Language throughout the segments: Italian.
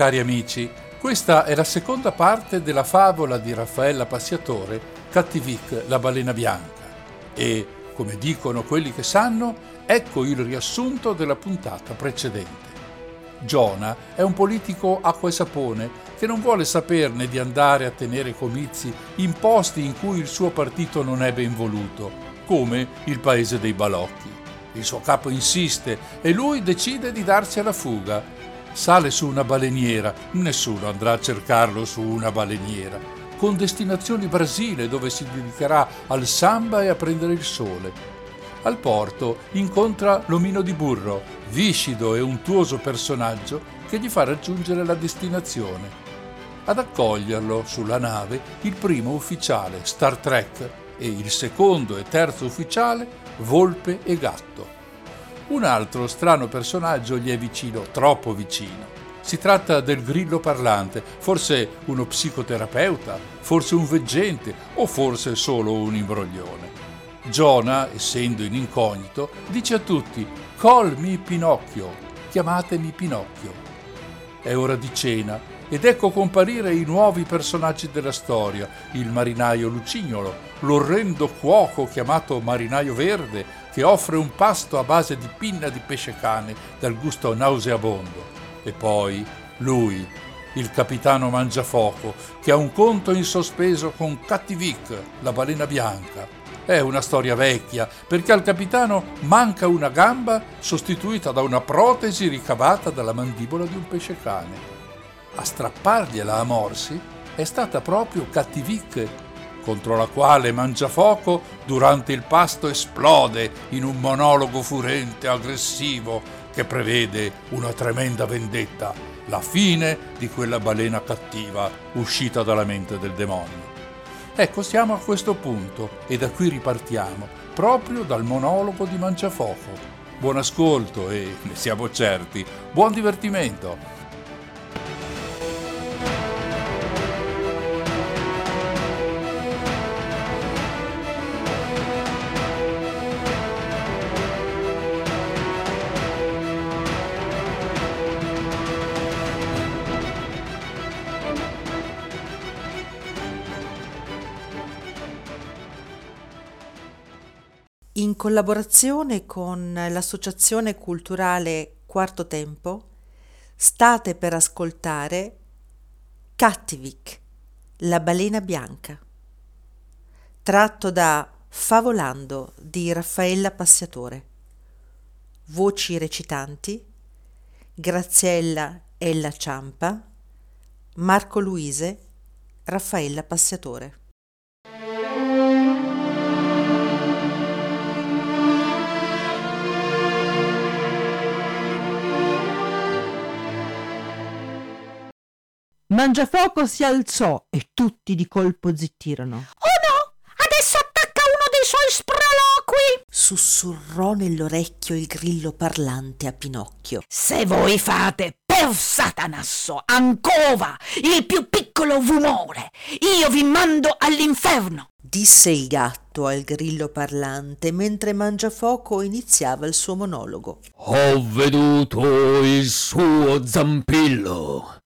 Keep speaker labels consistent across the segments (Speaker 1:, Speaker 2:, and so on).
Speaker 1: Cari amici, questa è la seconda parte della favola di Raffaella Passiatore, Cattivic, la balena bianca. E, come dicono quelli che sanno, ecco il riassunto della puntata precedente. Giona è un politico acqua e sapone che non vuole saperne di andare a tenere comizi in posti in cui il suo partito non è ben voluto, come il paese dei balocchi. Il suo capo insiste e lui decide di darsi alla fuga sale su una baleniera, nessuno andrà a cercarlo su una baleniera, con destinazione Brasile dove si dedicherà al samba e a prendere il sole. Al porto incontra l'omino di burro, viscido e untuoso personaggio che gli fa raggiungere la destinazione. Ad accoglierlo sulla nave il primo ufficiale, Star Trek, e il secondo e terzo ufficiale, Volpe e Gatto un altro strano personaggio gli è vicino, troppo vicino. Si tratta del grillo parlante, forse uno psicoterapeuta, forse un veggente o forse solo un imbroglione. Giona, essendo in incognito, dice a tutti Call me Pinocchio, chiamatemi Pinocchio. È ora di cena ed ecco comparire i nuovi personaggi della storia, il marinaio Lucignolo, l'orrendo cuoco chiamato marinaio verde che offre un pasto a base di pinna di pesce cane dal gusto nauseabondo. E poi lui, il capitano Mangiafoco, che ha un conto in sospeso con Cattivic, la balena bianca. È una storia vecchia, perché al capitano manca una gamba sostituita da una protesi ricavata dalla mandibola di un pesce cane. A strappargliela a morsi è stata proprio Cattivic contro la quale Mangiafoco durante il pasto esplode in un monologo furente e aggressivo che prevede una tremenda vendetta, la fine di quella balena cattiva uscita dalla mente del demonio. Ecco, siamo a questo punto e da qui ripartiamo, proprio dal monologo di Mangiafoco. Buon ascolto e, ne siamo certi, buon divertimento!
Speaker 2: Collaborazione con l'associazione culturale Quarto Tempo, state per ascoltare Cattivic, la balena bianca, tratto da Favolando di Raffaella Passiatore. Voci recitanti Graziella Ella Ciampa, Marco Luise, Raffaella Passiatore.
Speaker 3: Mangiafoco si alzò e tutti di colpo zittirono.
Speaker 4: Oh no! Adesso attacca uno dei suoi sproloqui!
Speaker 2: Sussurrò nell'orecchio il grillo parlante a Pinocchio.
Speaker 4: Se voi fate per Satanasso, ancova, il più piccolo rumore, io vi mando all'inferno!
Speaker 2: disse il gatto al grillo parlante mentre Mangiafoco iniziava il suo monologo.
Speaker 5: Ho veduto il suo zampillo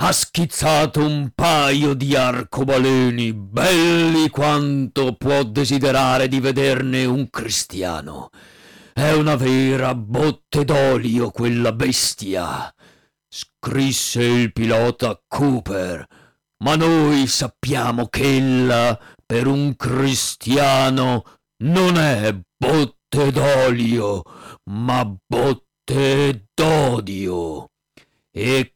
Speaker 5: ha schizzato un paio di arcobaleni belli quanto può desiderare di vederne un cristiano è una vera botte d'olio quella bestia. Scrisse il pilota Cooper, ma noi sappiamo che ella per un cristiano non è botte d'olio, ma botte d'odio. E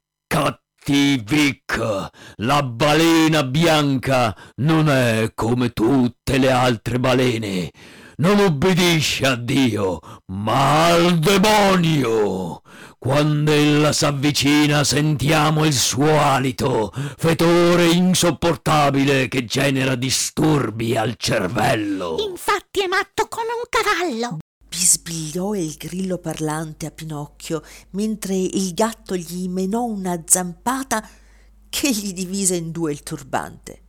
Speaker 5: Cattivic, la balena bianca, non è come tutte le altre balene. Non ubbidisce a Dio, ma al demonio. Quando ella s'avvicina sentiamo il suo alito, fetore insopportabile che genera disturbi al cervello.
Speaker 4: Infatti è matto come un cavallo.
Speaker 2: Bisbigliò il grillo parlante a Pinocchio, mentre il gatto gli menò una zampata che gli divise in due il turbante.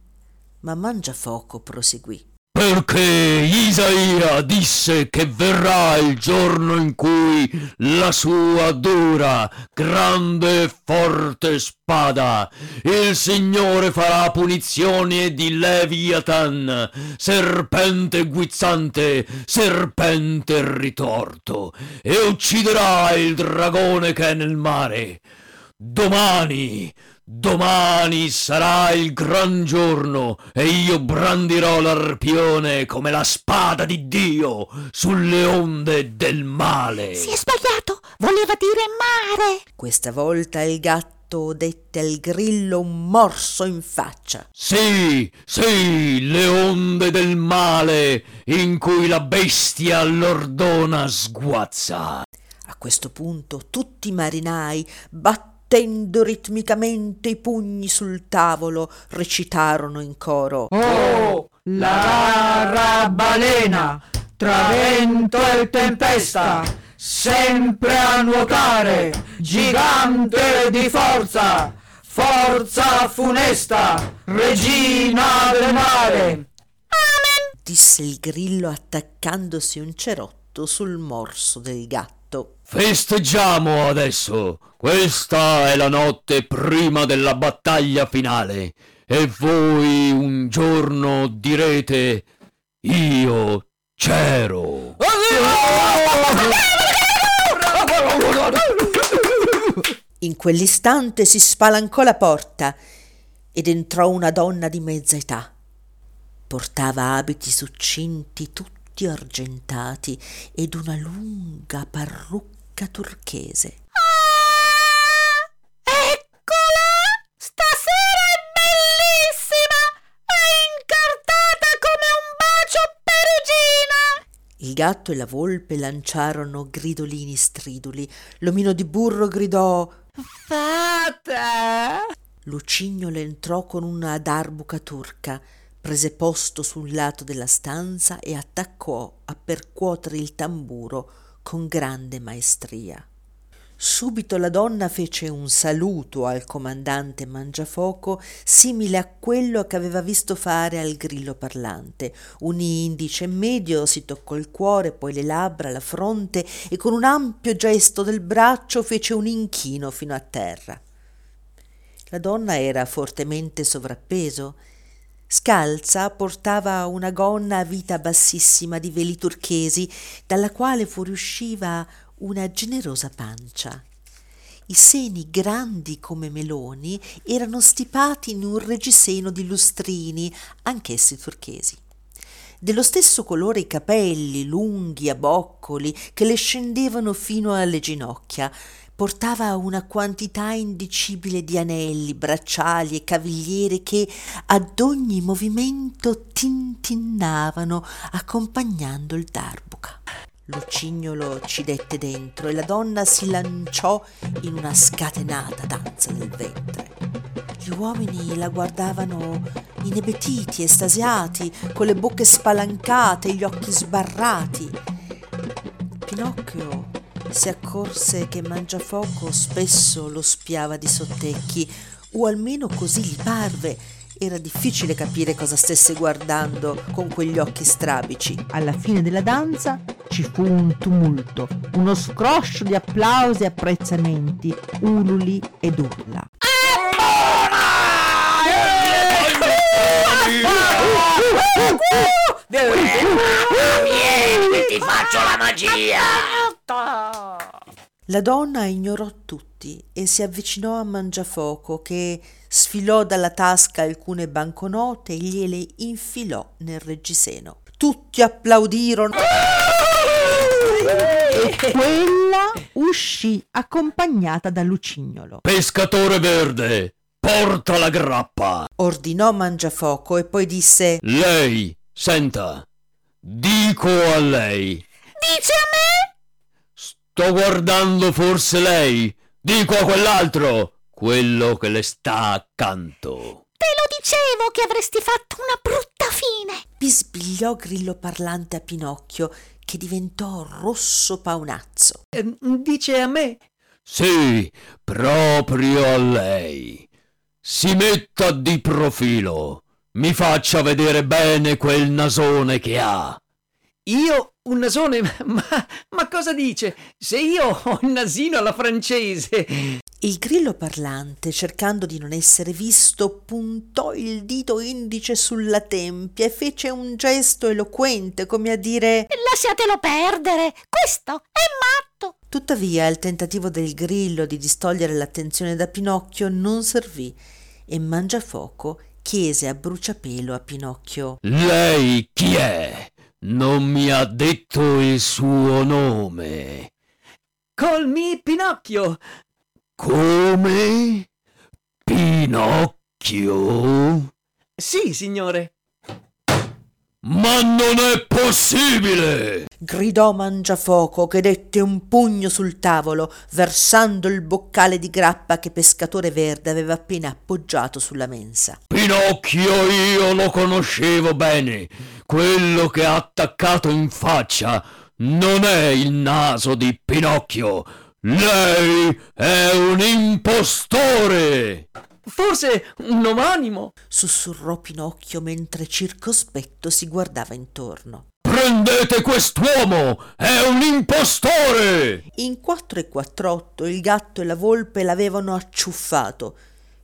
Speaker 2: Ma Mangiafoco proseguì.
Speaker 5: Perché Isaia disse che verrà il giorno in cui la sua dura, grande e forte spada, il Signore farà punizione di Leviathan, serpente guizzante, serpente ritorto, e ucciderà il dragone che è nel mare. Domani, domani sarà il gran giorno e io brandirò l'arpione come la spada di Dio sulle onde del male.
Speaker 4: Si è sbagliato, voleva dire mare.
Speaker 2: Questa volta il gatto dette al grillo un morso in faccia.
Speaker 5: Sì, sì, le onde del male in cui la bestia l'ordona sguazza.
Speaker 2: A questo punto tutti i marinai, battendo ritmicamente i pugni sul tavolo, recitarono in coro
Speaker 6: Oh, la rara balena, tra vento e tempesta, sempre a nuotare, gigante di forza, forza funesta, regina del mare.
Speaker 2: disse il grillo attaccandosi un cerotto sul morso del gatto.
Speaker 5: Festeggiamo adesso. Questa è la notte prima della battaglia finale. E voi un giorno direte: Io c'ero.
Speaker 2: In quell'istante si spalancò la porta ed entrò una donna di mezza età. Portava abiti succinti tutti argentati ed una lunga parrucca turchese.
Speaker 4: Eccola! Stasera è bellissima! È incartata come un bacio perugina!
Speaker 2: Il gatto e la volpe lanciarono gridolini striduli. L'omino di burro gridò
Speaker 4: Fata!
Speaker 2: Lucignolo entrò con una darbuca turca, prese posto sul lato della stanza e attaccò a percuotere il tamburo con grande maestria. Subito la donna fece un saluto al comandante Mangiafoco simile a quello che aveva visto fare al grillo parlante. Unì indice medio, si toccò il cuore, poi le labbra, la fronte e con un ampio gesto del braccio fece un inchino fino a terra. La donna era fortemente sovrappeso. Scalza portava una gonna a vita bassissima di veli turchesi, dalla quale fuoriusciva una generosa pancia. I seni grandi come meloni erano stipati in un reggiseno di lustrini, anch'essi turchesi. Dello stesso colore i capelli, lunghi a boccoli, che le scendevano fino alle ginocchia. Portava una quantità indicibile di anelli, bracciali e cavigliere che ad ogni movimento tintinnavano accompagnando il darbuca. Lucignolo ci dette dentro e la donna si lanciò in una scatenata danza del ventre. Gli uomini la guardavano inebetiti, estasiati, con le bocche spalancate e gli occhi sbarrati. Pinocchio si accorse che Mangiafoco spesso lo spiava di sottecchi, o almeno così gli parve. Era difficile capire cosa stesse guardando con quegli occhi strabici.
Speaker 3: Alla fine della danza ci fu un tumulto, uno scroscio di applausi e apprezzamenti, ululi ed urla.
Speaker 6: Vieni
Speaker 5: ti faccio la magia!
Speaker 2: La donna ignorò tutti e si avvicinò a Mangiafoco che sfilò dalla tasca alcune banconote e gliele infilò nel reggiseno. Tutti applaudirono
Speaker 3: e quella uscì accompagnata da Lucignolo.
Speaker 5: Pescatore verde, porta la grappa!
Speaker 2: ordinò Mangiafoco e poi disse
Speaker 5: Lei, senta, dico a lei.
Speaker 4: Dice a me?
Speaker 5: Sto guardando forse lei. Dico a quell'altro, quello che le sta accanto.
Speaker 4: Te lo dicevo che avresti fatto una brutta fine.
Speaker 2: bisbigliò Grillo Parlante a Pinocchio che diventò rosso paonazzo.
Speaker 6: Eh, dice a me.
Speaker 5: Sì, proprio a lei. Si metta di profilo. Mi faccia vedere bene quel nasone che ha.
Speaker 6: Io un nasone? Ma, ma cosa dice? Se io ho il nasino alla francese.
Speaker 2: Il grillo parlante, cercando di non essere visto, puntò il dito indice sulla tempia e fece un gesto eloquente come a dire
Speaker 4: Lasciatelo perdere. Questo è matto.
Speaker 2: Tuttavia il tentativo del grillo di distogliere l'attenzione da Pinocchio non servì e Mangiafoco chiese a bruciapelo a Pinocchio
Speaker 5: Lei chi è? Non mi ha detto il suo nome.
Speaker 6: Col mi Pinocchio.
Speaker 5: Come? Pinocchio?
Speaker 6: Sì, signore.
Speaker 5: Ma non è possibile!
Speaker 2: gridò Mangiafoco che dette un pugno sul tavolo, versando il boccale di grappa che Pescatore Verde aveva appena appoggiato sulla mensa.
Speaker 5: Pinocchio io lo conoscevo bene. Quello che ha attaccato in faccia non è il naso di Pinocchio. Lei è un impostore!
Speaker 6: Forse un omonimo.
Speaker 2: sussurrò Pinocchio mentre circospetto si guardava intorno.
Speaker 5: Prendete quest'uomo! È un impostore!
Speaker 2: In quattro e quattr'otto il gatto e la volpe l'avevano acciuffato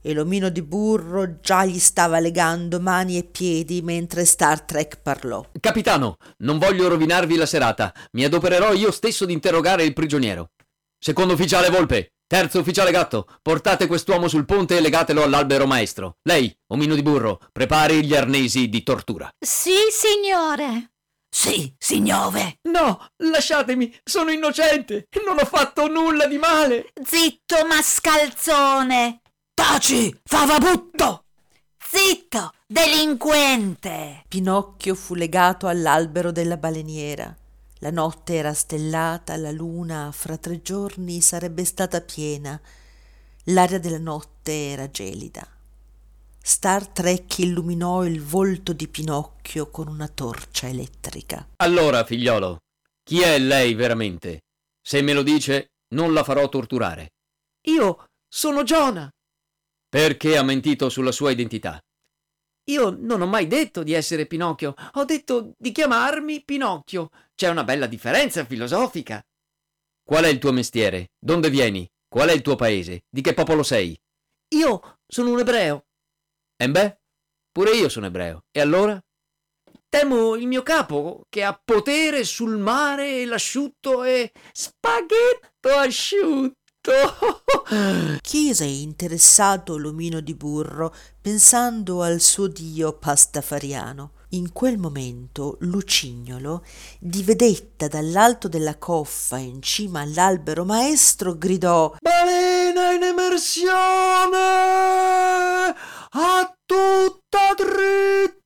Speaker 2: e l'omino di burro già gli stava legando mani e piedi mentre Star Trek parlò.
Speaker 7: Capitano, non voglio rovinarvi la serata. Mi adopererò io stesso di interrogare il prigioniero. Secondo ufficiale Volpe, terzo ufficiale Gatto, portate quest'uomo sul ponte e legatelo all'albero maestro. Lei, omino di burro, prepari gli arnesi di tortura.
Speaker 4: Sì, signore.
Speaker 8: Sì, signore.
Speaker 6: No, lasciatemi, sono innocente. Non ho fatto nulla di male.
Speaker 4: Zitto, mascalzone.
Speaker 8: Taci, favabutto.
Speaker 4: Zitto, delinquente.
Speaker 2: Pinocchio fu legato all'albero della baleniera. La notte era stellata, la luna fra tre giorni sarebbe stata piena. L'aria della notte era gelida. Star Trek illuminò il volto di Pinocchio con una torcia elettrica.
Speaker 7: Allora, figliolo, chi è lei veramente? Se me lo dice, non la farò torturare.
Speaker 6: Io sono Giona.
Speaker 7: Perché ha mentito sulla sua identità?
Speaker 6: Io non ho mai detto di essere Pinocchio. Ho detto di chiamarmi Pinocchio. C'è una bella differenza filosofica.
Speaker 7: Qual è il tuo mestiere? Donde vieni? Qual è il tuo paese? Di che popolo sei?
Speaker 6: Io sono un ebreo.
Speaker 7: E beh, pure io sono ebreo. E allora?
Speaker 6: Temo il mio capo, che ha potere sul mare e l'asciutto e spaghetto asciutto.
Speaker 2: Chiese interessato l'omino di burro, pensando al suo dio pastafariano. In quel momento Lucignolo, di vedetta dall'alto della coffa in cima all'albero maestro, gridò
Speaker 6: Balena in emersione! A tutta dritta!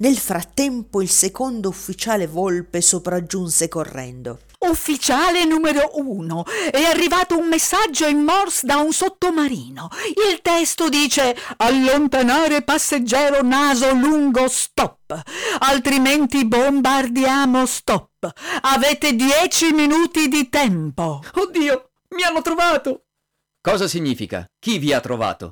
Speaker 2: Nel frattempo il secondo ufficiale Volpe sopraggiunse correndo.
Speaker 4: Ufficiale numero uno, è arrivato un messaggio in Morse da un sottomarino. Il testo dice allontanare passeggero naso lungo stop, altrimenti bombardiamo stop. Avete dieci minuti di tempo.
Speaker 6: Oddio, mi hanno trovato!
Speaker 7: Cosa significa? Chi vi ha trovato?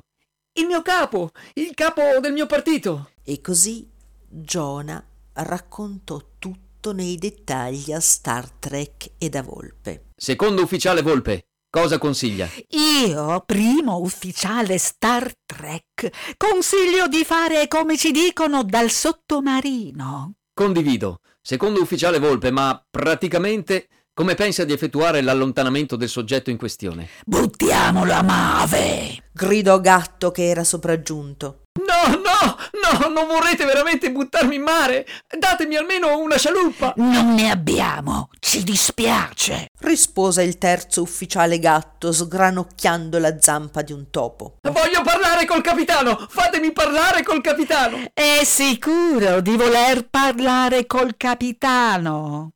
Speaker 6: Il mio capo, il capo del mio partito.
Speaker 2: E così Giona raccontò tutto nei dettagli a Star Trek e da Volpe.
Speaker 7: Secondo ufficiale Volpe, cosa consiglia?
Speaker 4: Io, primo ufficiale Star Trek, consiglio di fare come ci dicono dal sottomarino.
Speaker 7: Condivido. Secondo ufficiale Volpe, ma praticamente come pensa di effettuare l'allontanamento del soggetto in questione?
Speaker 8: Buttiamolo a mave!
Speaker 2: gridò Gatto che era sopraggiunto.
Speaker 6: No, no, no, non vorrete veramente buttarmi in mare? Datemi almeno una scialuppa!
Speaker 8: Non ne abbiamo, ci dispiace.
Speaker 2: rispose il terzo ufficiale Gatto sgranocchiando la zampa di un topo.
Speaker 6: Voglio parlare col capitano! Fatemi parlare col capitano!
Speaker 4: È sicuro di voler parlare col capitano?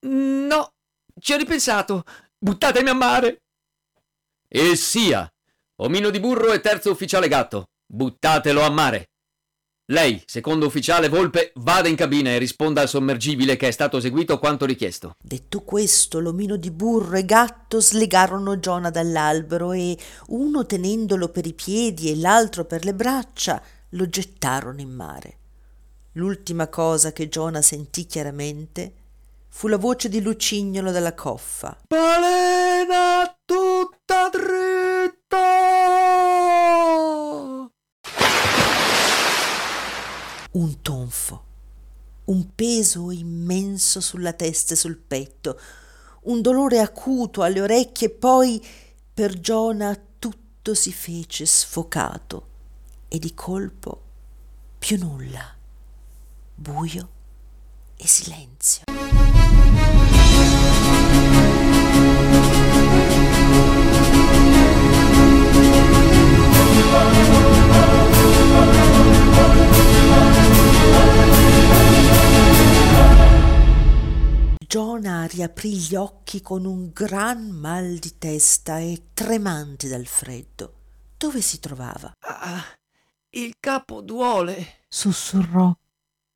Speaker 6: No, ci ho ripensato. Buttatemi a mare!
Speaker 7: E sia! Omino di burro e terzo ufficiale gatto, buttatelo a mare. Lei, secondo ufficiale Volpe, vada in cabina e risponda al sommergibile che è stato eseguito quanto richiesto.
Speaker 2: Detto questo, l'omino di burro e gatto slegarono Giona dall'albero e, uno tenendolo per i piedi e l'altro per le braccia, lo gettarono in mare. L'ultima cosa che Giona sentì chiaramente fu la voce di Lucignolo dalla coffa.
Speaker 6: Balena tutta dritta!
Speaker 2: Un tonfo, un peso immenso sulla testa e sul petto, un dolore acuto alle orecchie poi per Giona tutto si fece sfocato e di colpo più nulla, buio e silenzio. Giona riaprì gli occhi con un gran mal di testa e tremante dal freddo. Dove si trovava?
Speaker 6: Ah, il capo duole.
Speaker 3: sussurrò.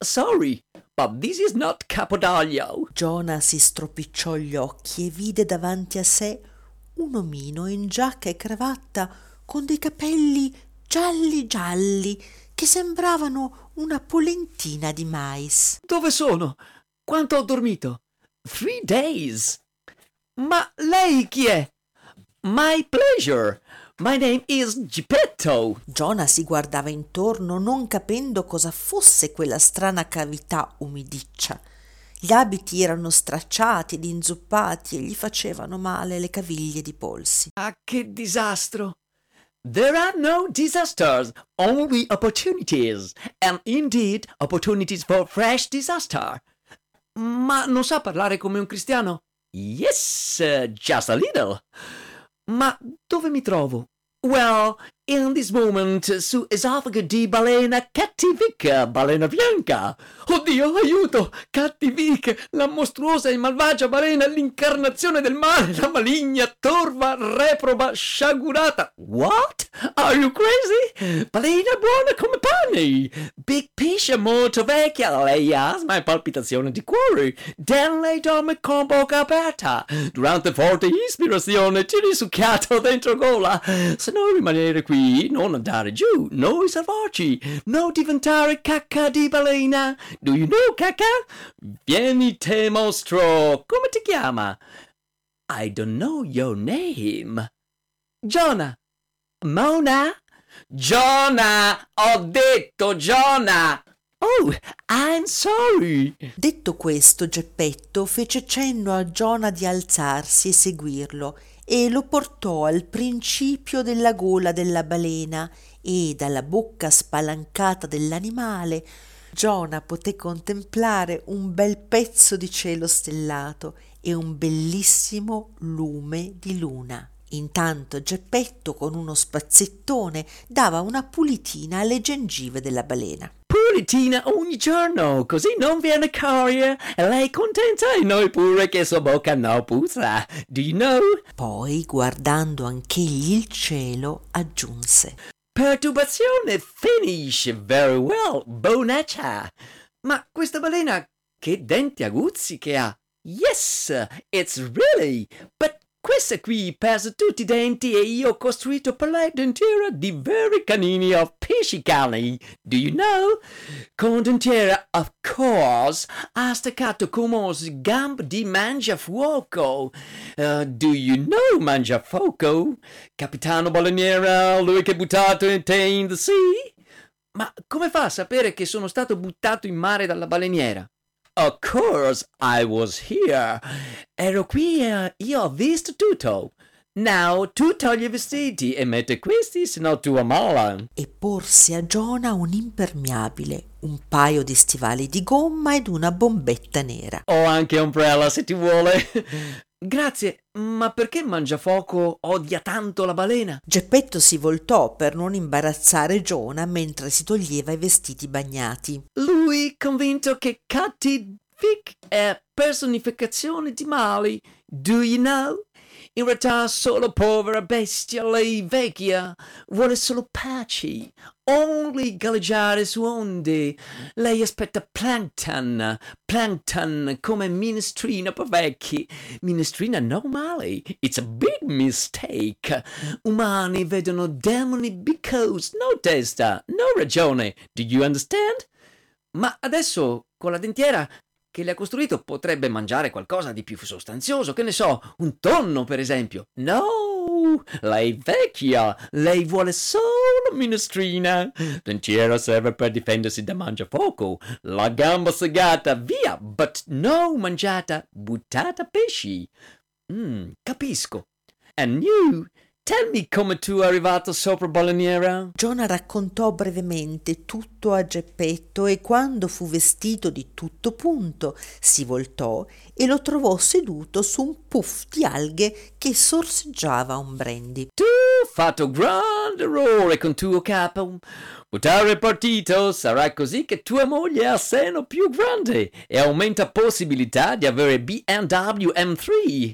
Speaker 6: Sorry, but this is not Capodaglio.
Speaker 2: Giona si stropicciò gli occhi e vide davanti a sé un omino in giacca e cravatta con dei capelli gialli gialli che sembravano una polentina di mais.
Speaker 6: Dove sono? Quanto ho dormito? Three days. Ma lei chi è? My pleasure. My name is Geppetto.
Speaker 2: Giona si guardava intorno non capendo cosa fosse quella strana cavità umidiccia. Gli abiti erano stracciati ed inzuppati e gli facevano male le caviglie di polsi.
Speaker 6: Ah, che disastro. There are no disasters, only opportunities. And indeed, opportunities for fresh disaster. Ma non sa parlare come un cristiano? Yes, just a little. Ma dove mi trovo? Well, in this moment su esofago di balena cattivica, balena bianca. Oddio, aiuto! Cattivic, la mostruosa e malvagia balena, l'incarnazione del male, la maligna, torva, reproba, sciagurata. What? Are you crazy? Balena buona come pane. Big pesce molto vecchia, lei asma e palpitazione di cuore. Dan lei dorme con bocca aperta. Durante forte ispirazione ti risucchiato dentro gola. Se non rimanere qui, non andare giù, noi salvarci, non diventare cacca di balena. Do you know cacca? Vieni te mostro, come ti chiama? I don't know your name. Jonah. Mona? Jonah! Ho detto Jonah! Oh, I'm sorry.
Speaker 2: Detto questo, Geppetto fece cenno a Giona di alzarsi e seguirlo e lo portò al principio della gola della balena e dalla bocca spalancata dell'animale Giona poté contemplare un bel pezzo di cielo stellato e un bellissimo lume di luna. Intanto Geppetto con uno spazzettone dava una pulitina alle gengive della balena.
Speaker 6: Pulitina ogni giorno, così non viene carie e lei contenta e noi pure che sua bocca non puzza. You know?
Speaker 2: Poi, guardando anch'egli il cielo, aggiunse
Speaker 6: Perturbazione finish very well, bonaccia. Ma questa balena che denti aguzzi che ha. Yes, it's really, but questa qui persa tutti i denti e io ho costruito per lei dentiera di veri canini appiccicati. Do you know? Con dentiera, of course, ha staccato come gambe di mangiafuoco. Uh, do you know mangiafuoco? Capitano baleniera, lui che ha buttato in te in the sea? Ma come fa a sapere che sono stato buttato in mare dalla baleniera? Of course I was here. Ero qui e io ho visto tutto. Now tu togli i vestiti e metti questi, se no tu amala.
Speaker 2: e porse a Giona un impermeabile, un paio di stivali di gomma ed una bombetta nera.
Speaker 6: Ho anche Umbrella se ti vuole. Grazie, ma perché Mangiafoco odia tanto la balena?
Speaker 2: Geppetto si voltò per non imbarazzare Giona mentre si toglieva i vestiti bagnati.
Speaker 6: Lui convinto che Catty Vic è personificazione di mali. Do you know? In realtà solo povera bestia, lei vecchia, vuole solo pace, only galleggiare su onde. Lei aspetta plankton, plankton come minestrina per vecchi. Minestrina no male, it's a big mistake. Umani vedono demoni because no testa, no ragione. Do you understand? Ma adesso, con la dentiera che le ha costruito, potrebbe mangiare qualcosa di più sostanzioso, che ne so, un tonno, per esempio. No, lei vecchia, lei vuole solo minestrina. Dentiera serve per difendersi da mangiafoco. La gamba segata, via, but no mangiata, buttata pesci. Mm, capisco. And you, tell me come tu è arrivato sopra baleniera?
Speaker 2: Giona raccontò brevemente tutto a Geppetto e quando fu vestito di tutto punto si voltò e lo trovò seduto su un puff di alghe che sorseggiava un brandy.
Speaker 6: Tu fatto grande errore con tuo capo. Buttare partito sarà così che tua moglie ha seno più grande e aumenta possibilità di avere BMW M3.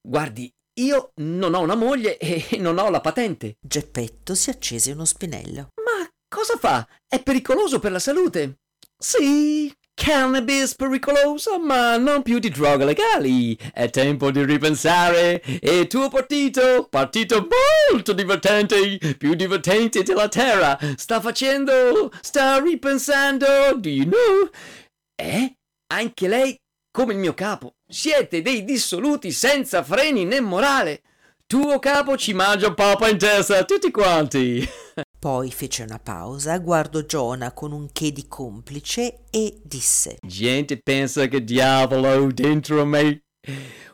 Speaker 6: Guardi, io non ho una moglie e non ho la patente.
Speaker 2: Geppetto si accese uno spinello.
Speaker 6: Ma cosa fa? È pericoloso per la salute. Sì, cannabis pericolosa, ma non più di droghe legali. È tempo di ripensare. E il tuo partito, partito molto divertente, più divertente della terra, sta facendo, sta ripensando, do you know? Eh? Anche lei, come il mio capo, siete dei dissoluti senza freni né morale. Tuo capo ci mangia papa in testa, tutti quanti.
Speaker 2: Poi fece una pausa, guardò Giona con un che di complice e disse
Speaker 6: Gente pensa che diavolo dentro me.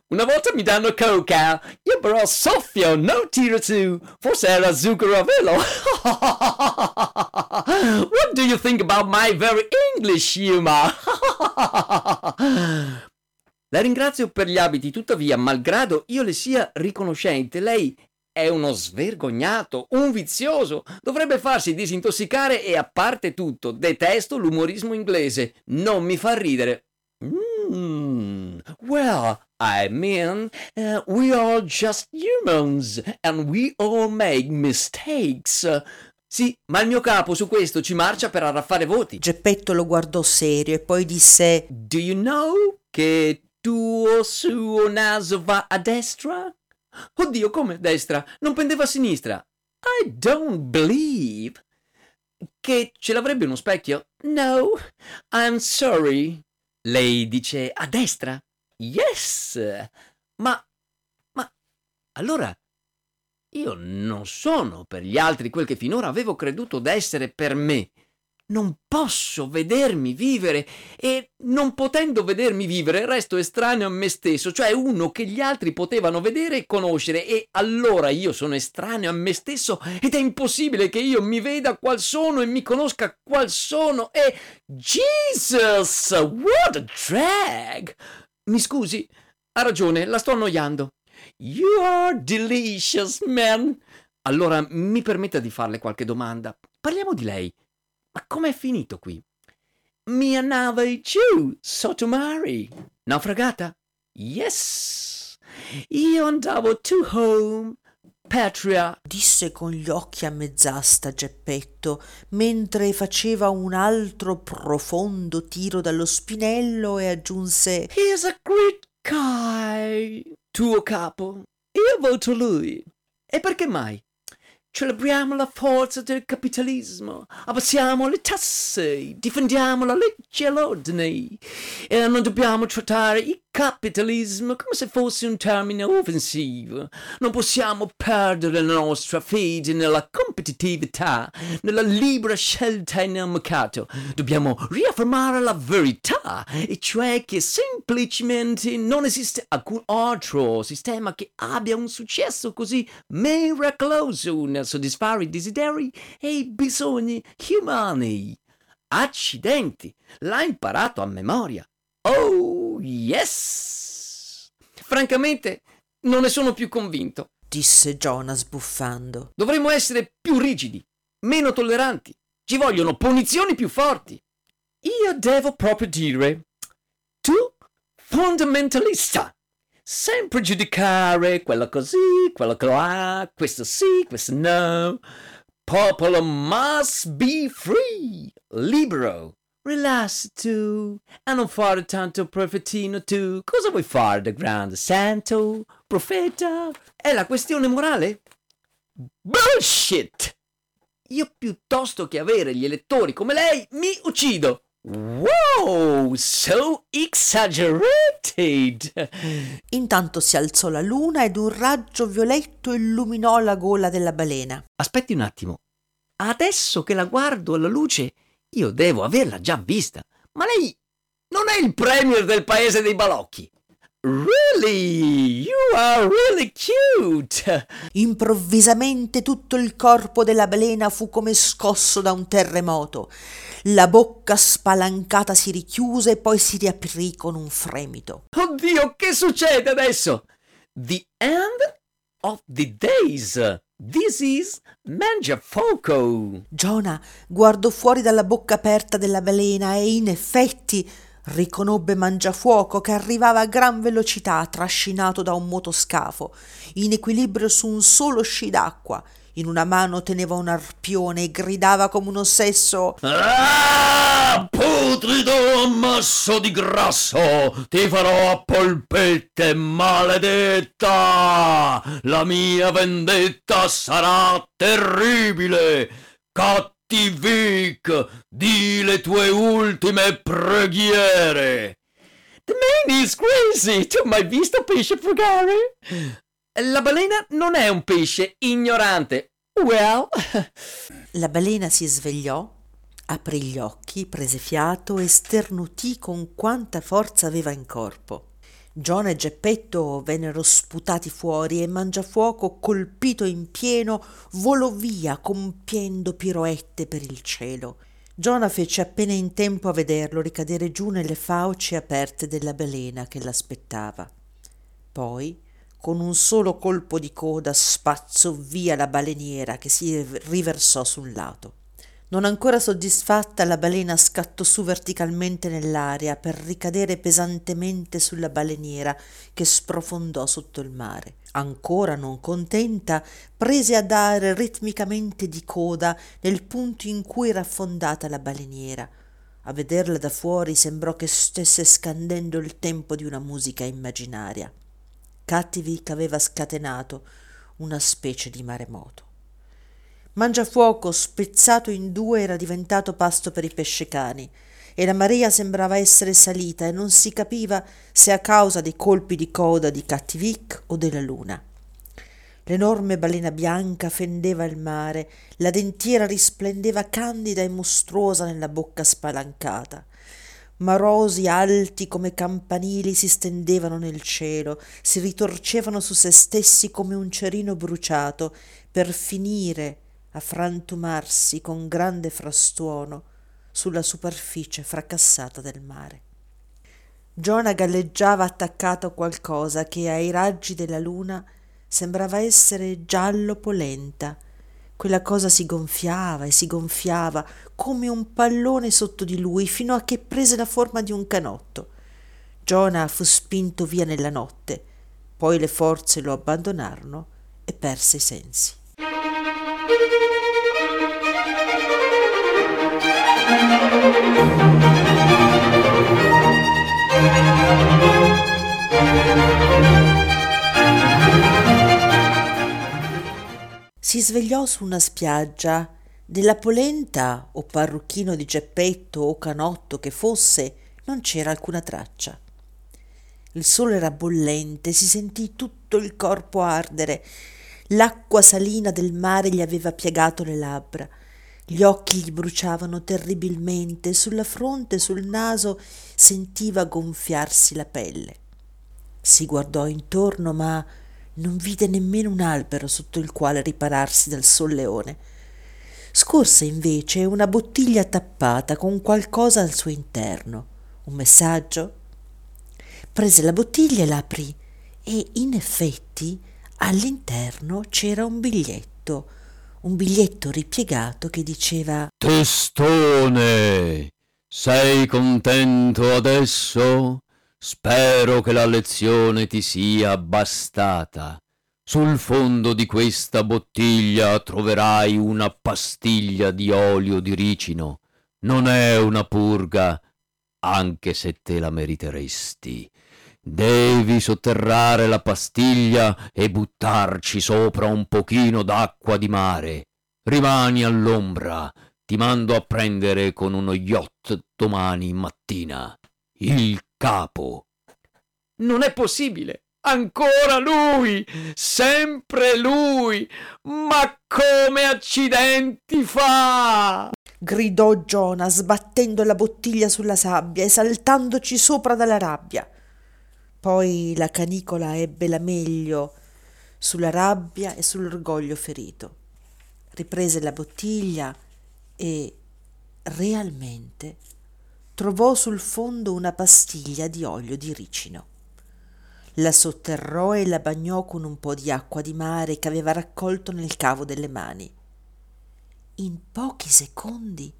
Speaker 6: Una volta mi danno coca, io però soffio, non tiro su. Forse era zucchero a velo. What do you think about my very English humor? La ringrazio per gli abiti, tuttavia, malgrado io le sia riconoscente, lei è uno svergognato, un vizioso. Dovrebbe farsi disintossicare e a parte tutto, detesto l'umorismo inglese. Non mi fa ridere. Mm, well, I mean, uh, we are just humans and we all make mistakes. Sì, ma il mio capo su questo ci marcia per arraffare voti.
Speaker 2: Geppetto lo guardò serio e poi disse
Speaker 6: Do you know che tuo suo naso va a destra? Oddio, come destra? Non pendeva a sinistra. I don't believe. Che ce l'avrebbe uno specchio? No, I'm sorry. Lei dice a destra? Yes. Ma, ma, allora, io non sono per gli altri quel che finora avevo creduto d'essere per me. Non posso vedermi vivere e non potendo vedermi vivere resto estraneo a me stesso, cioè uno che gli altri potevano vedere e conoscere e allora io sono estraneo a me stesso ed è impossibile che io mi veda qual sono e mi conosca qual sono e Jesus, what a drag! Mi scusi, ha ragione, la sto annoiando. You are delicious, man. Allora mi permetta di farle qualche domanda. Parliamo di lei. Ma com'è finito qui? Mia nave giù, sotto mare. Naufragata? Yes. Io andavo to home, patria.
Speaker 2: disse con gli occhi a mezz'asta Geppetto, mentre faceva un altro profondo tiro dallo spinello e aggiunse
Speaker 6: He's a great guy. Tuo capo. Io voto lui. E perché mai? Celebriamo la forza del capitalismo, abbassiamo le tasse, difendiamo la legge e l'ordine e non dobbiamo trattare i capitalismo come se fosse un termine offensivo. Non possiamo perdere la nostra fede nella competitività, nella libera scelta e nel mercato. Dobbiamo riaffermare la verità, e cioè che semplicemente non esiste alcun altro sistema che abbia un successo così miracoloso nel soddisfare i desideri e i bisogni umani. Accidenti, l'ha imparato a memoria. Oh, yes! Francamente, non ne sono più convinto.
Speaker 2: disse Giona sbuffando.
Speaker 6: Dovremmo essere più rigidi, meno tolleranti. Ci vogliono punizioni più forti. Io devo proprio dire, tu fondamentalista, sempre giudicare quello così, quello là, questo sì, questo no. Popolo must be free, libero. Rilassi tu, a non fare tanto profetino tu. Cosa vuoi fare da grande? Santo? Profeta? È la questione morale? Bullshit! Io piuttosto che avere gli elettori come lei, mi uccido. Wow, so exaggerated!
Speaker 2: Intanto si alzò la luna ed un raggio violetto illuminò la gola della balena.
Speaker 6: Aspetti un attimo. Adesso che la guardo alla luce, io devo averla già vista. Ma lei non è il premier del paese dei balocchi. Really? You are really cute!
Speaker 2: Improvvisamente tutto il corpo della balena fu come scosso da un terremoto. La bocca spalancata si richiuse e poi si riaprì con un fremito.
Speaker 6: Oddio, che succede adesso? The end of the days. This is Mangiafoco.
Speaker 2: Giona guardò fuori dalla bocca aperta della balena e in effetti riconobbe Mangiafuoco che arrivava a gran velocità trascinato da un motoscafo, in equilibrio su un solo sci d'acqua. In una mano teneva un arpione e gridava come un ossesso
Speaker 5: Ah, putrido ammasso di grasso, ti farò a polpette, maledetta! La mia vendetta sarà terribile! Cattivic, di le tue ultime preghiere!
Speaker 6: The man is crazy. Tu hai mai visto pesce frugare? La balena non è un pesce ignorante. Well,
Speaker 2: La balena si svegliò, aprì gli occhi, prese fiato e sternutì con quanta forza aveva in corpo. Giona e Geppetto vennero sputati fuori e Mangiafuoco, colpito in pieno, volò via compiendo piroette per il cielo. Giona fece appena in tempo a vederlo ricadere giù nelle fauci aperte della balena che l'aspettava. Poi, con un solo colpo di coda, spazzò via la baleniera che si riversò sul lato. Non ancora soddisfatta, la balena scattò su verticalmente nell'aria per ricadere pesantemente sulla baleniera che sprofondò sotto il mare. Ancora non contenta, prese a dare ritmicamente di coda nel punto in cui era affondata la baleniera. A vederla da fuori sembrò che stesse scandendo il tempo di una musica immaginaria. Cattivic aveva scatenato una specie di maremoto. Mangiafuoco, spezzato in due, era diventato pasto per i pescecani e la marea sembrava essere salita e non si capiva se a causa dei colpi di coda di Cattivic o della luna. L'enorme balena bianca fendeva il mare, la dentiera risplendeva candida e mostruosa nella bocca spalancata. Marosi alti come campanili si stendevano nel cielo, si ritorcevano su se stessi come un cerino bruciato, per finire a frantumarsi con grande frastuono sulla superficie fracassata del mare. Giona galleggiava attaccato a qualcosa che ai raggi della luna sembrava essere giallo polenta. Quella cosa si gonfiava e si gonfiava come un pallone sotto di lui fino a che prese la forma di un canotto. Giona fu spinto via nella notte, poi le forze lo abbandonarono e perse i sensi. Si svegliò su una spiaggia. Della polenta o parrucchino di Geppetto o canotto che fosse, non c'era alcuna traccia. Il sole era bollente, si sentì tutto il corpo ardere. L'acqua salina del mare gli aveva piegato le labbra. Gli occhi gli bruciavano terribilmente, sulla fronte sul naso sentiva gonfiarsi la pelle. Si guardò intorno, ma non vide nemmeno un albero sotto il quale ripararsi dal solleone. Scorse invece una bottiglia tappata con qualcosa al suo interno. Un messaggio? Prese la bottiglia e la aprì e in effetti all'interno c'era un biglietto un biglietto ripiegato che diceva
Speaker 5: Testone, sei contento adesso? Spero che la lezione ti sia bastata. Sul fondo di questa bottiglia troverai una pastiglia di olio di ricino. Non è una purga, anche se te la meriteresti. Devi sotterrare la pastiglia e buttarci sopra un pochino d'acqua di mare. Rimani all'ombra. Ti mando a prendere con uno yacht domani mattina. Il capo.
Speaker 6: Non è possibile. Ancora lui! Sempre lui! Ma come accidenti fa?
Speaker 2: gridò Giona, sbattendo la bottiglia sulla sabbia e saltandoci sopra dalla rabbia. Poi la canicola ebbe la meglio sulla rabbia e sull'orgoglio ferito. Riprese la bottiglia e realmente trovò sul fondo una pastiglia di olio di ricino. La sotterrò e la bagnò con un po' di acqua di mare che aveva raccolto nel cavo delle mani. In pochi secondi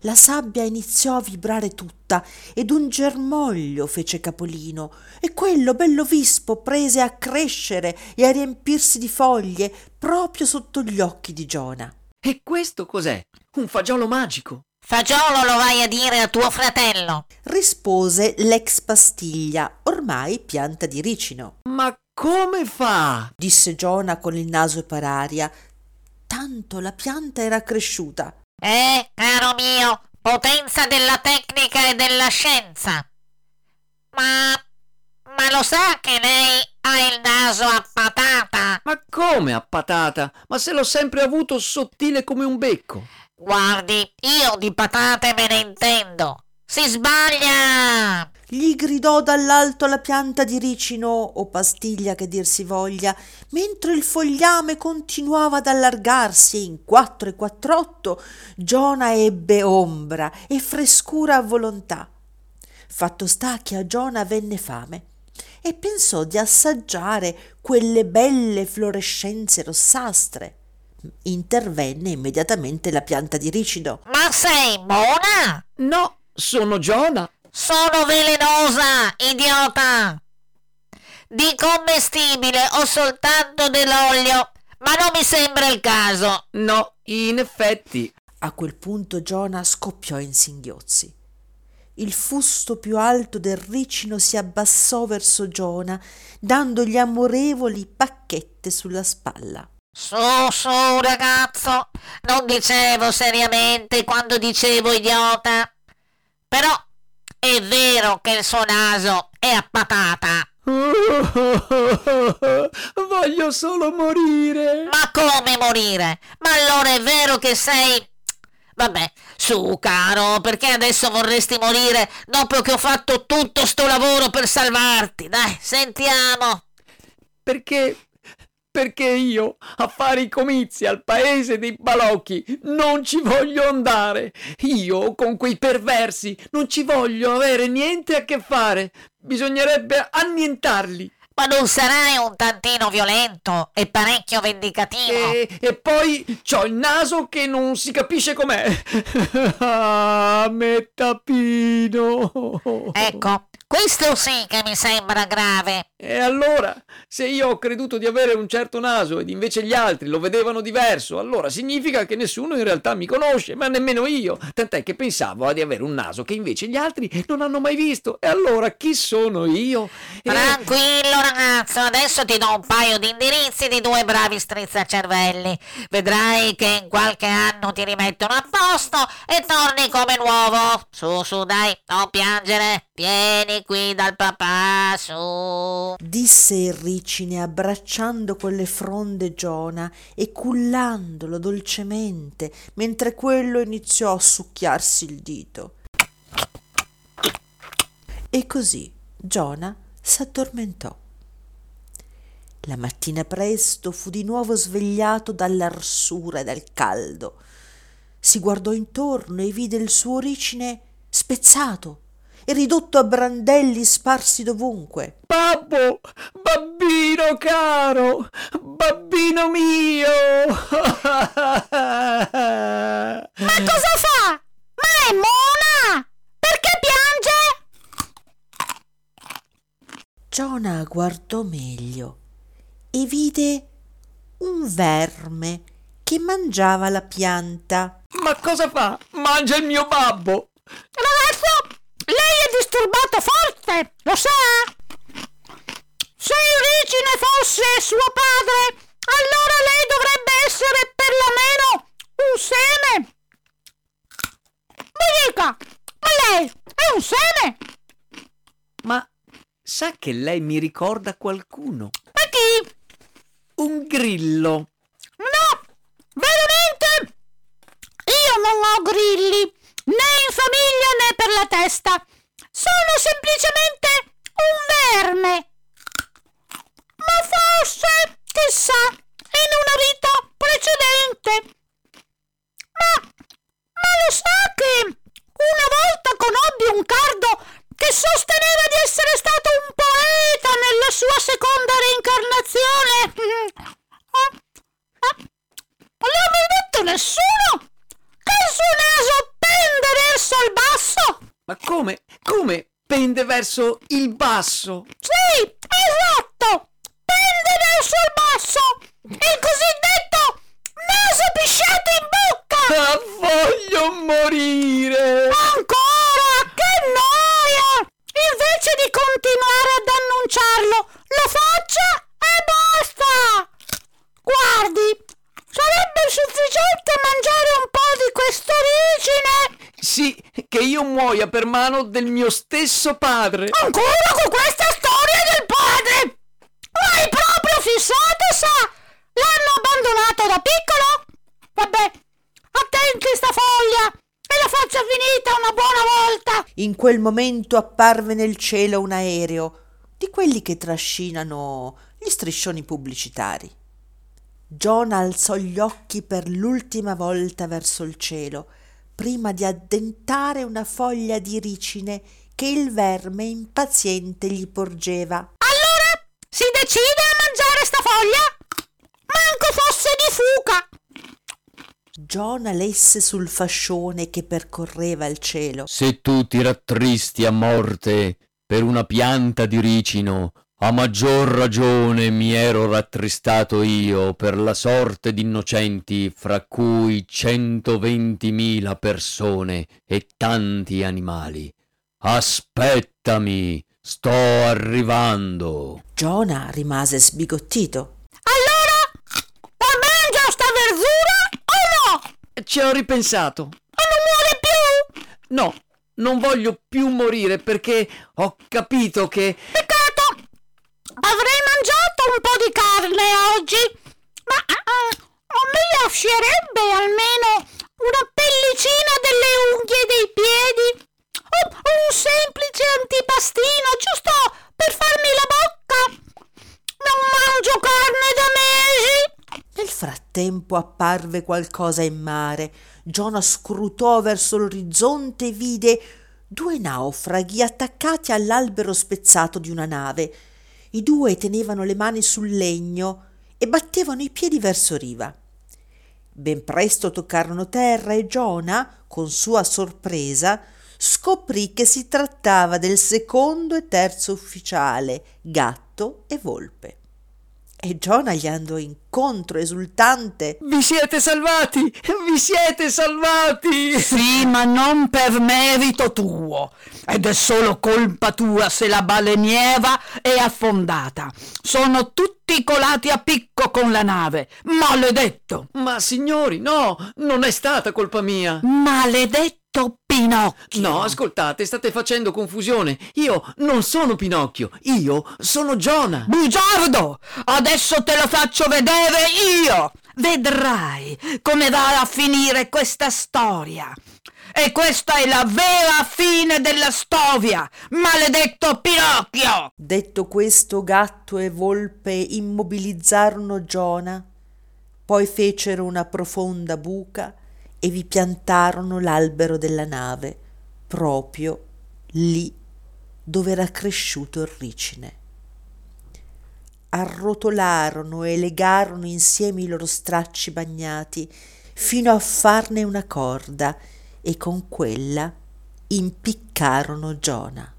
Speaker 2: la sabbia iniziò a vibrare tutta ed un germoglio fece capolino e quello bello vispo prese a crescere e a riempirsi di foglie proprio sotto gli occhi di Giona.
Speaker 6: E questo cos'è? Un fagiolo magico.
Speaker 8: Fagiolo lo vai a dire a tuo fratello.
Speaker 2: rispose l'ex pastiglia, ormai pianta di ricino.
Speaker 6: Ma come fa?
Speaker 2: disse Giona con il naso per aria. Tanto la pianta era cresciuta.
Speaker 8: Eh, caro mio, potenza della tecnica e della scienza. Ma... ma lo sa che lei ha il naso a patata?
Speaker 6: Ma come a patata? Ma se l'ho sempre avuto sottile come un becco.
Speaker 8: Guardi, io di patate me ne intendo. Si sbaglia!
Speaker 2: Gli gridò dall'alto la pianta di ricino o pastiglia che dir si voglia, mentre il fogliame continuava ad allargarsi in quattro e quattr'otto Giona ebbe ombra e frescura a volontà. Fatto sta che a Giona venne fame e pensò di assaggiare quelle belle florescenze rossastre. Intervenne immediatamente la pianta di ricino.
Speaker 8: Ma sei buona?
Speaker 6: No, sono Giona.
Speaker 8: Sono velenosa, idiota! Di commestibile ho soltanto dell'olio, ma non mi sembra il caso.
Speaker 6: No, in effetti.
Speaker 2: A quel punto Giona scoppiò in singhiozzi. Il fusto più alto del ricino si abbassò verso Giona, dandogli amorevoli pacchette sulla spalla.
Speaker 8: Su, su, ragazzo, non dicevo seriamente quando dicevo idiota. Però è vero che il suo naso è a patata.
Speaker 6: Voglio solo morire.
Speaker 8: Ma come morire? Ma allora è vero che sei... Vabbè, su caro, perché adesso vorresti morire dopo che ho fatto tutto sto lavoro per salvarti? Dai, sentiamo.
Speaker 6: Perché perché io a fare i comizi al paese dei balocchi non ci voglio andare. Io con quei perversi non ci voglio avere niente a che fare. Bisognerebbe annientarli.
Speaker 8: Ma non sarai un tantino violento e parecchio vendicativo.
Speaker 6: E, e poi c'ho il naso che non si capisce com'è. ah, mettapino.
Speaker 8: Ecco, questo sì che mi sembra grave.
Speaker 6: E allora, se io ho creduto di avere un certo naso ed invece gli altri lo vedevano diverso, allora significa che nessuno in realtà mi conosce, ma nemmeno io. Tant'è che pensavo di avere un naso che invece gli altri non hanno mai visto. E allora chi sono io? E...
Speaker 8: Tranquillo ragazzo, adesso ti do un paio di indirizzi di due bravi strizzacervelli. Vedrai che in qualche anno ti rimettono a posto e torni come nuovo. Su, su, dai, non piangere. Vieni qui dal papà, su.
Speaker 2: Disse il ricine abbracciando con le fronde Giona e cullandolo dolcemente mentre quello iniziò a succhiarsi il dito. E così Giona s'addormentò. La mattina presto fu di nuovo svegliato dall'arsura e dal caldo. Si guardò intorno e vide il suo ricine spezzato e ridotto a brandelli sparsi dovunque.
Speaker 6: Babbo, babbino caro, babbino mio.
Speaker 4: Ma cosa fa? Ma è mona! Perché piange?
Speaker 2: Giona guardò meglio e vide un verme che mangiava la pianta.
Speaker 6: Ma cosa fa? Mangia il mio babbo.
Speaker 4: Ragazzo, lei è disturbato forte, lo sa? Se Eurigine fosse suo padre, allora lei dovrebbe essere perlomeno un seme. Mi dica, ma lei è un seme?
Speaker 6: Ma sa che lei mi ricorda qualcuno?
Speaker 4: E chi?
Speaker 6: Un grillo.
Speaker 4: No, veramente? Io non ho grilli, né in famiglia né per la testa. Sono semplicemente un verme. Ma forse, chissà, in una vita precedente. Ma, ma lo sa che una volta conobbi un cardo che sosteneva di essere stato un poeta nella sua seconda reincarnazione? Ah, ah, non l'ha mai detto nessuno? Che il suo naso pende verso il basso?
Speaker 6: Ma come? Come pende verso il basso?
Speaker 4: Sì, esatto! Pende verso il basso! Il cosiddetto naso pisciato in bocca!
Speaker 6: Ah, voglio morire!
Speaker 4: Ancora! Che noia! Invece di continuare ad annunciarlo, lo faccia e basta! Guardi, sarebbe sufficiente mangiare un po' di questo ricine!
Speaker 6: Sì, che io muoia per mano del mio stesso padre.
Speaker 4: Ancora con questa storia del padre! È proprio fissato, sa! L'hanno abbandonato da piccolo? Vabbè, attenti sta foglia e la faccia finita una buona volta!
Speaker 2: In quel momento apparve nel cielo un aereo di quelli che trascinano gli striscioni pubblicitari. Giona alzò gli occhi per l'ultima volta verso il cielo, prima di addentare una foglia di ricine che il verme impaziente gli porgeva.
Speaker 4: Allora si decide a mangiare sta foglia? Manco fosse di fuca!
Speaker 2: Giona lesse sul fascione che percorreva il cielo.
Speaker 5: Se tu ti rattristi a morte per una pianta di ricino, a maggior ragione mi ero rattristato io per la sorte d'innocenti, fra cui centoventimila persone e tanti animali. Aspettami, sto arrivando.
Speaker 2: Giona rimase sbigottito.
Speaker 4: Allora la mangia sta verdura o no?
Speaker 6: Ci ho ripensato.
Speaker 4: E non muore più?
Speaker 6: No, non voglio più morire perché ho capito che...
Speaker 4: Peccato! Avrei mangiato un po' di carne oggi, ma ah, ah, mi lascerebbe almeno una pellicina delle unghie dei piedi o un semplice antipastino giusto per farmi la bocca. Non mangio carne da mesi.
Speaker 2: Nel frattempo apparve qualcosa in mare. Giona scrutò verso l'orizzonte e vide due naufraghi attaccati all'albero spezzato di una nave. I due tenevano le mani sul legno e battevano i piedi verso riva. Ben presto toccarono terra e Giona, con sua sorpresa, scoprì che si trattava del secondo e terzo ufficiale, gatto e volpe. E Giona gli andò incontro esultante.
Speaker 6: Vi siete salvati! Vi siete salvati!
Speaker 4: Sì, ma non per merito tuo. Ed è solo colpa tua se la baleniera è affondata. Sono tutti colati a picco con la nave. Maledetto!
Speaker 6: Ma signori, no, non è stata colpa mia.
Speaker 4: Maledetto detto Pinocchio.
Speaker 6: No, ascoltate, state facendo confusione. Io non sono Pinocchio, io sono Giona.
Speaker 4: Bugiardo! Adesso te lo faccio vedere io! Vedrai come va a finire questa storia. E questa è la vera fine della stovia, maledetto Pinocchio!
Speaker 2: Detto questo, gatto e volpe immobilizzarono Giona, poi fecero una profonda buca e vi piantarono l'albero della nave, proprio lì dove era cresciuto il ricine. Arrotolarono e legarono insieme i loro stracci bagnati fino a farne una corda e con quella impiccarono Giona.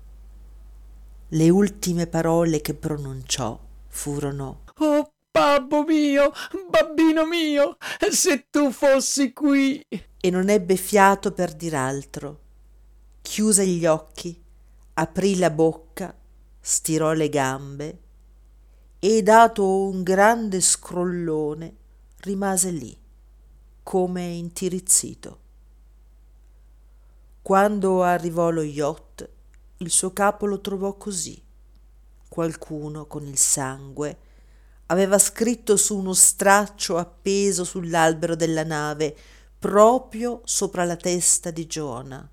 Speaker 2: Le ultime parole che pronunciò furono
Speaker 6: Oh, babbo mio, babbino mio, se tu fossi qui.
Speaker 2: e non ebbe fiato per dir altro. Chiuse gli occhi, aprì la bocca, stirò le gambe e dato un grande scrollone rimase lì, come intirizzito. Quando arrivò lo yacht, il suo capo lo trovò così. Qualcuno con il sangue aveva scritto su uno straccio appeso sull'albero della nave, proprio sopra la testa di Giona.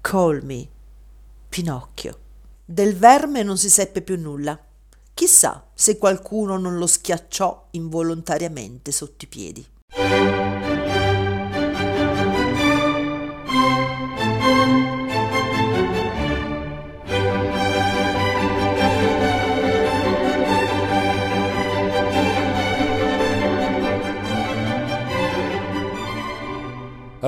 Speaker 2: Call me, Pinocchio. Del verme non si seppe più nulla. Chissà se qualcuno non lo schiacciò involontariamente sotto i piedi.